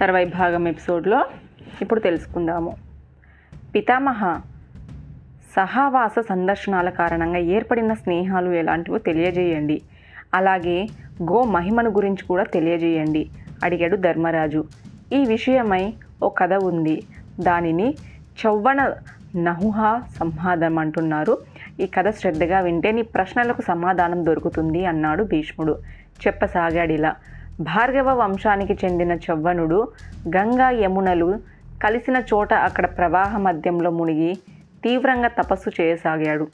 తర్వాయి భాగం ఎపిసోడ్లో ఇప్పుడు తెలుసుకుందాము. పితామహ సహావాస సందర్శనాల కారణంగా ఏర్పడిన స్నేహాలు ఎలాంటివో తెలియజేయండి. అలాగే గో మహిమను గురించి కూడా తెలియజేయండి. అడిగాడు ధర్మరాజు. ఈ విషయమై ఓ కథ ఉంది. దానిని చౌవన నహుహ సంహాదం అంటున్నారు. ఈ కథ శ్రద్ధగా వింటే నీ ప్రశ్నలకు సమాధానం దొరుకుతుంది అన్నాడు భీష్ముడు. చెప్పసాగాడిలా. భార్గవ వంశానికి చెందిన చవ్వనుడు గంగా యమునలు కలిసిన చోట అక్కడ ప్రవాహ మధ్యంలో మునిగి తీవ్రంగా తపస్సు చేయసాగాడు.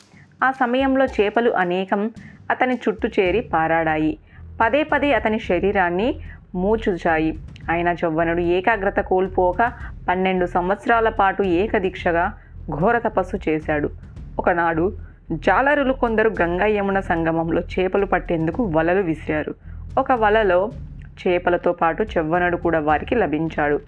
ఆ సమయంలో చేపలు అనేకం అతని చుట్టూ చేరి పారాడాయి. పదే పదే అతని శరీరాన్ని మూచుచాయి ఆయన చవ్వనుడు ఏకాగ్రత కోల్పోక పన్నెండు సంవత్సరాల పాటు ఏకదీక్షగా ఘోర తపస్సు చేశాడు. ఒకనాడు జాలరులు కొందరు గంగా యమున సంగమంలో చేపలు పట్టేందుకు వలలు విసిరారు. ఒక వలలో చేపలతో పాటు చెవ్వనుడు కూడా వారికి లభించాడు.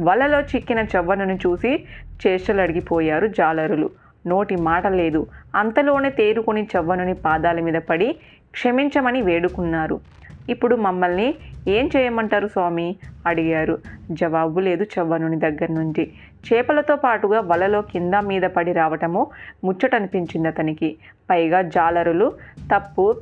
వలలో చిక్కిన చెవ్వనుని చూసి చేష్టలడిగిపోయారు జాలరులు. నోటి మాట లేదు. అంతలోనే తేరుకొని చెవ్వనుని పాదాల మీద పడి క్షమించమని వేడుకున్నారు. ఇప్పుడు మమ్మల్ని ఏం చేయమంటారు స్వామి? అడిగారు. జవాబు లేదు చవ్వనుని దగ్గర నుండి చేపలతో పాటుగా వలలో కింద మీద పడి రావటము ముచ్చటనిపించింది అతనికి. పైగా జాలరులు తప్పు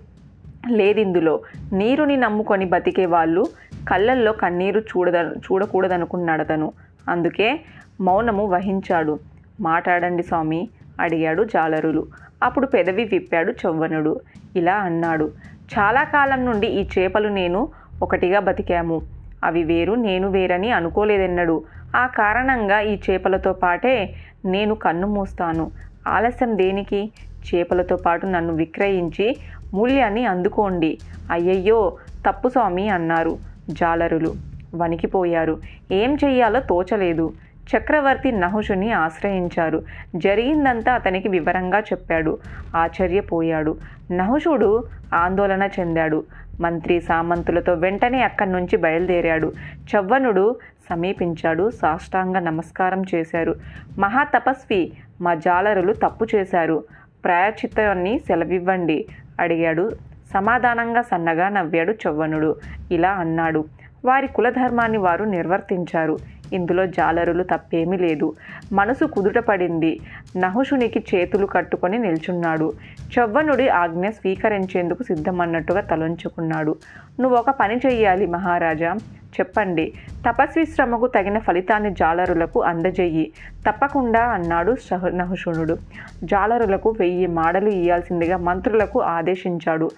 లేదిందులో. నీరుని నమ్ముకొని బతికే వాళ్ళు కళ్ళల్లో కన్నీరు చూడద చూడకూడదనుకున్నాడు అతను అందుకే మౌనము వహించాడు. మాట్లాడండి స్వామి అడిగాడు జాలరులు. అప్పుడు పెదవి విప్పాడు చవ్వనుడు ఇలా అన్నాడు చాలా కాలం నుండి ఈ చేపలు నేను ఒకటిగా బతికాము. అవి వేరు నేను వేరని అనుకోలేదన్నాడు. ఆ కారణంగా ఈ చేపలతో పాటే నేను కన్ను మూస్తాను. ఆలస్యం దేనికి? చేపలతో పాటు నన్ను విక్రయించి మూల్యాన్ని అందుకోండి. అయ్యయ్యో తప్పు స్వామి అన్నారు జాలరులు. వణికిపోయారు. ఏం చెయ్యాలో తోచలేదు. చక్రవర్తి నహుషుని ఆశ్రయించారు. జరిగిందంతా అతనికి వివరంగా చెప్పాడు. ఆశ్చర్యపోయాడు. నహుషుడు ఆందోళన చెందాడు. మంత్రి సామంతులతో వెంటనే అక్కడి నుంచి బయలుదేరాడు. చవ్వనుడు సమీపించాడు. సాష్టాంగ నమస్కారం చేశారు. మహాతపస్వి మా జాలరులు తప్పు చేశారు. ప్రాయచిత్తాన్ని సెలవివ్వండి. అడిగాడు. సమాధానంగా సన్నగా నవ్వాడు చవ్వనుడు ఇలా అన్నాడు. వారి కులధర్మాన్ని వారు నిర్వర్తించారు. ఇందులో జాలరులు తప్పేమీ లేదు. మనసు కుదుటపడింది నహుషునికి చేతులు కట్టుకొని నిల్చున్నాడు. చవ్వనుడి ఆజ్ఞ స్వీకరించేందుకు సిద్ధమన్నట్టుగా తలంచుకున్నాడు. నువ్వు ఒక పని చెయ్యాలి మహారాజా. చెప్పండి. తపస్వి శ్రమకు తగిన ఫలితాన్ని జాలరులకు అందజేయి. తప్పకుండా అన్నాడు సహ నహుషునుడు. జాలరులకు వెయ్యి మాడలు ఇయ్యాల్సిందిగా మంత్రులకు ఆదేశించాడు.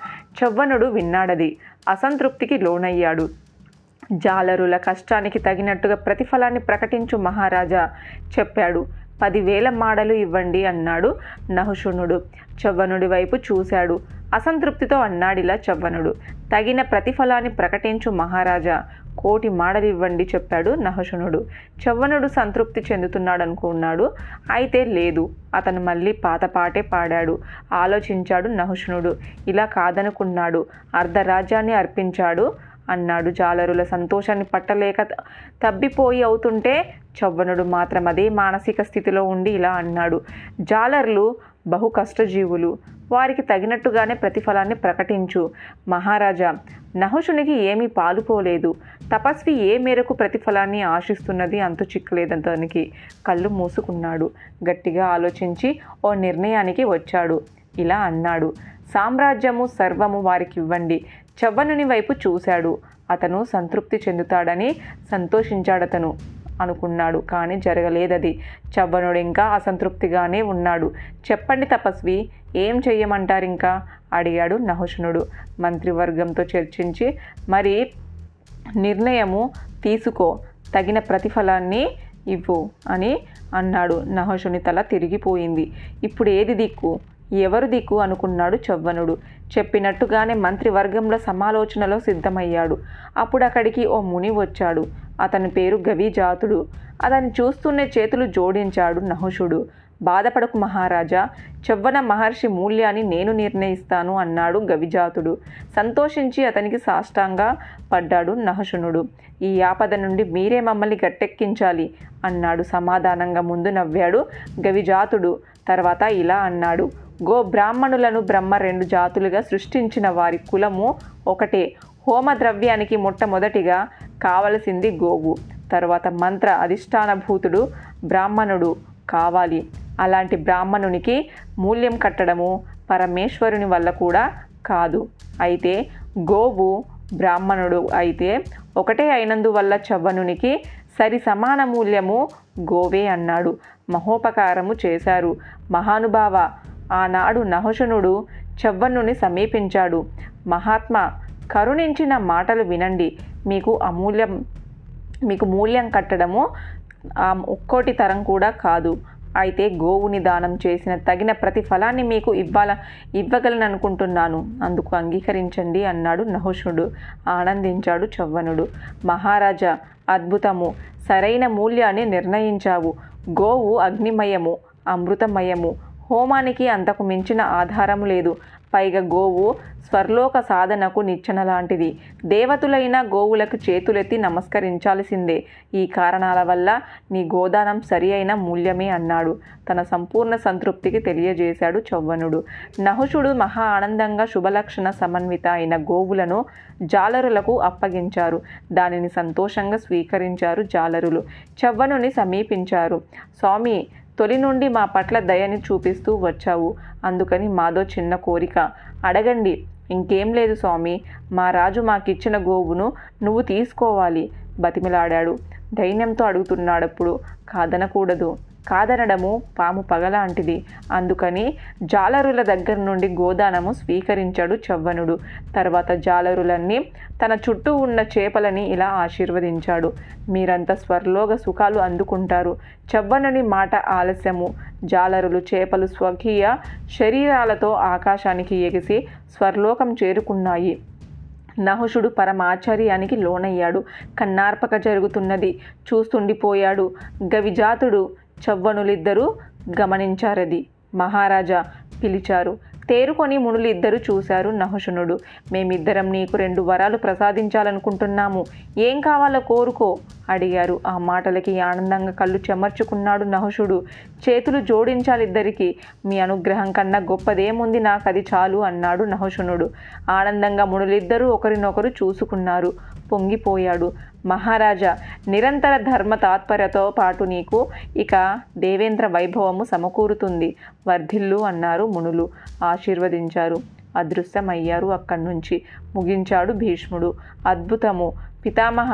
చవ్వనుడు విన్నాడది. అసంతృప్తికి లోనయ్యాడు. జాలరుల కష్టానికి తగినట్టుగా ప్రతిఫలాన్ని ప్రకటించు మహారాజా చెప్పాడు. పదివేల మాడలు ఇవ్వండి అన్నాడు నహుషుణుడు. చవ్వనుడి వైపు చూశాడు. అసంతృప్తితో అన్నాడిలా చవ్వనుడు. తగిన ప్రతిఫలాన్ని ప్రకటించు మహారాజా కోటి మాడలు ఇవ్వండి చెప్పాడు నహుషుణుడు. చవ్వనుడు సంతృప్తి చెందుతున్నాడు అనుకున్నాడు అయితే లేదు అతను మళ్ళీ పాత పాటే పాడాడు ఆలోచించాడు నహుషుణుడు. ఇలా కాదనుకున్నాడు. అర్ధరాజ్యాన్ని అర్పించాడు. అన్నాడు జాలరుల సంతోషాన్ని పట్టలేక తబ్బిపోయి అవుతుంటే చవ్వనుడు మాత్రం అదే మానసిక స్థితిలో ఉండి ఇలా అన్నాడు. జాలర్లు బహు కష్టజీవులు. వారికి తగినట్టుగానే ప్రతిఫలాన్ని ప్రకటించు. మహారాజా నహుషునికి ఏమీ పాలుపోలేదు. తపస్వి ఏ మేరకు ప్రతిఫలాన్ని ఆశిస్తున్నది అంతు చిక్కలేదంతనికి కళ్ళు మూసుకున్నాడు. గట్టిగా ఆలోచించి ఓ నిర్ణయానికి వచ్చాడు. ఇలా అన్నాడు. సామ్రాజ్యము సర్వము వారికి ఇవ్వండి. చవ్వనుని వైపు చూశాడు. అతను సంతృప్తి చెందుతాడని సంతోషించాడతను అనుకున్నాడు కానీ జరగలేదది. చవ్వనుడు ఇంకా అసంతృప్తిగానే ఉన్నాడు. చెప్పండి తపస్వి ఏం చెయ్యమంటారు ఇంకా అడిగాడు నహుషునుడు. మంత్రివర్గంతో చర్చించి మరి నిర్ణయము తీసుకో తగిన ప్రతిఫలాన్ని ఇవ్వు అని అన్నాడు. నహుషుని తల తిరిగిపోయింది. ఇప్పుడు ఏది దిక్కు? ఎవరు దిక్కు అనుకున్నాడు చవ్వనుడు. చెప్పినట్టుగానే మంత్రివర్గంలో సమాలోచనలో సిద్ధమయ్యాడు. అప్పుడు అక్కడికి ఓ ముని వచ్చాడు. అతని పేరు గవిజాతుడు. అతన్ని చూస్తూనే చేతులు జోడించాడు నహుషుడు. బాధపడకు మహారాజా. చవ్వన మహర్షి మూల్యాన్ని నేను నిర్ణయిస్తాను అన్నాడు గవిజాతుడు. సంతోషించి అతనికి సాష్టాంగా పడ్డాడు నహశునుడు ఈ ఆపద నుండి మీరే మమ్మల్ని గట్టెక్కించాలి అన్నాడు. సమాధానంగా ముందు నవ్వాడు గవిజాతుడు. తర్వాత ఇలా అన్నాడు. గో బ్రాహ్మణులను బ్రహ్మ రెండు జాతులుగా సృష్టించిన వారి కులము ఒకటే. హోమ ద్రవ్యానికి మొట్టమొదటిగా కావలసింది గోవు. తర్వాత మంత్ర అధిష్టానభూతుడు బ్రాహ్మణుడు కావాలి. అలాంటి బ్రాహ్మణునికి మూల్యం కట్టడము పరమేశ్వరుని వల్ల కూడా కాదు. అయితే గోవు బ్రాహ్మణుడు అయితే ఒకటే అయినందువల్ల చవ్వనునికి సరి సమాన మూల్యము గోవే అన్నాడు. మహోపకారము చేశారు. మహానుభావ ఆనాడు నహుషనుడు చవ్వనుని సమీపించాడు. మహాత్మా కరుణించిన మాటలు వినండి. మీకు అమూల్యం మీకు మూల్యం కట్టడము ఆ ఒక్కోటి తరం కూడా కాదు. అయితే గోవుని దానం చేసిన తగిన ప్రతిఫలాన్ని మీకు ఇవ్వాల ఇవ్వగలననుకుంటున్నాను. అందుకు అంగీకరించండి అన్నాడు నహుషుడు ఆనందించాడు చవ్వనుడు మహారాజా అద్భుతము. సరైన మూల్యాన్ని నిర్ణయించావు. గోవు అగ్నిమయము అమృతమయము. హోమానికి అంతకు మించిన ఆధారము లేదు. పైగా గోవు స్వర్లోక సాధనకు నిచ్చెన లాంటిది. దేవతులైన గోవులకు చేతులెత్తి నమస్కరించాల్సిందే. ఈ కారణాల వల్ల నీ గోదానం సరి అయిన మూల్యమే అన్నాడు. తన సంపూర్ణ సంతృప్తికి తెలియజేశాడు చవ్వనుడు నహుషుడు మహా ఆనందంగా శుభలక్షణ సమన్విత అయిన గోవులను జాలరులకు అప్పగించారు. దానిని సంతోషంగా స్వీకరించారు జాలరులు. చవ్వనుని సమీపించారు. స్వామి తొలి నుండి మా పట్ల దయని చూపిస్తూ వచ్చావు. అందుకని మాదో చిన్న కోరిక. అడగండి. ఇంకేం లేదు స్వామి. మా రాజు మాకిచ్చిన గోవును నువ్వు తీసుకోవాలి బతిమిలాడాడు. ధైర్యంతో అడుగుతున్నాడప్పుడు కాదనకూడదు. కాదనడము పాము పగలాంటిది అందుకని జాలరుల దగ్గర నుండి గోదానము స్వీకరించాడు చవ్వనుడు. తర్వాత జాలరులన్నీ తన చుట్టూ ఉన్న చేపలని ఇలా ఆశీర్వదించాడు. మీరంతా స్వర్లోగ సుఖాలు అందుకుంటారు. చవ్వనుని మాట ఆలస్యము. జాలరులు చేపలు స్వకీయ శరీరాలతో ఆకాశానికి ఎగిసి స్వర్లోకం చేరుకున్నాయి. నహుషుడు పరమాచార్యానికి లోనయ్యాడు. కన్నార్పక జరుగుతున్నది. చూస్తుండిపోయాడు. గవిజాతుడు చవ్వనులిద్దరూ గమనించారది. మహారాజా పిలిచారు. తేరుకొని మునులిద్దరూ చూశారు నహుషునుడు మేమిద్దరం నీకు రెండు వరాలు ప్రసాదించాలనుకుంటున్నాము. ఏం కావాలో కోరుకో. అడిగారు. ఆ మాటలకి ఆనందంగా కళ్ళు చెమర్చుకున్నాడు నహుషుడు. చేతులు జోడించాలిద్దరికి మీ అనుగ్రహం కన్నా గొప్పదేముంది నాకు అది చాలు అన్నాడు నహుషునుడు. ఆనందంగా మునులిద్దరూ ఒకరినొకరు చూసుకున్నారు. పొంగిపోయాడు. మహారాజా నిరంతర ధర్మ తాత్పర్యతో పాటు నీకు ఇక దేవేంద్ర వైభవము సమకూరుతుంది వర్ధిల్లు అన్నారు మునులు. ఆశీర్వదించారు. అదృశ్యమయ్యారు అక్కడి నుంచి ముగించాడు భీష్ముడు. అద్భుతము. పితామహ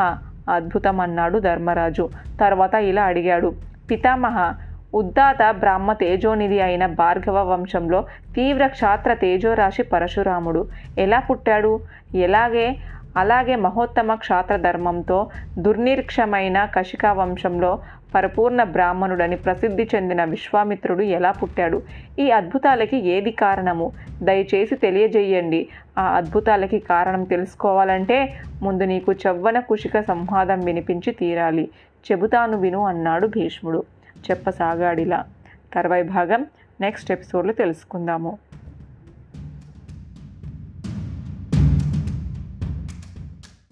అద్భుతం అన్నాడు ధర్మరాజు. తర్వాత ఇలా అడిగాడు పితామహ ఉద్దాత బ్రాహ్మ తేజోనిధి అయిన భార్గవ వంశంలో తీవ్ర క్షాత్ర తేజోరాశి పరశురాముడు. ఎలా పుట్టాడు? ఎలాగే? అలాగే మహోత్తమ క్షాత్ర ధర్మంతో దుర్నిరీక్షమైన కశికా వంశంలో పరిపూర్ణ బ్రాహ్మణుడని ప్రసిద్ధి చెందిన విశ్వామిత్రుడు ఎలా పుట్టాడు? ఈ అద్భుతాలకి ఏది కారణము? దయచేసి తెలియజేయండి. ఆ అద్భుతాలకి కారణం తెలుసుకోవాలంటే ముందు నీకు చవ్వన కుషిక సంవాదం వినిపించి తీరాలి. చెబుతాను విను అన్నాడు భీష్ముడు. చెప్పసాగాడిలా. తర్వాయి భాగం నెక్స్ట్ ఎపిసోడ్లో తెలుసుకుందాము.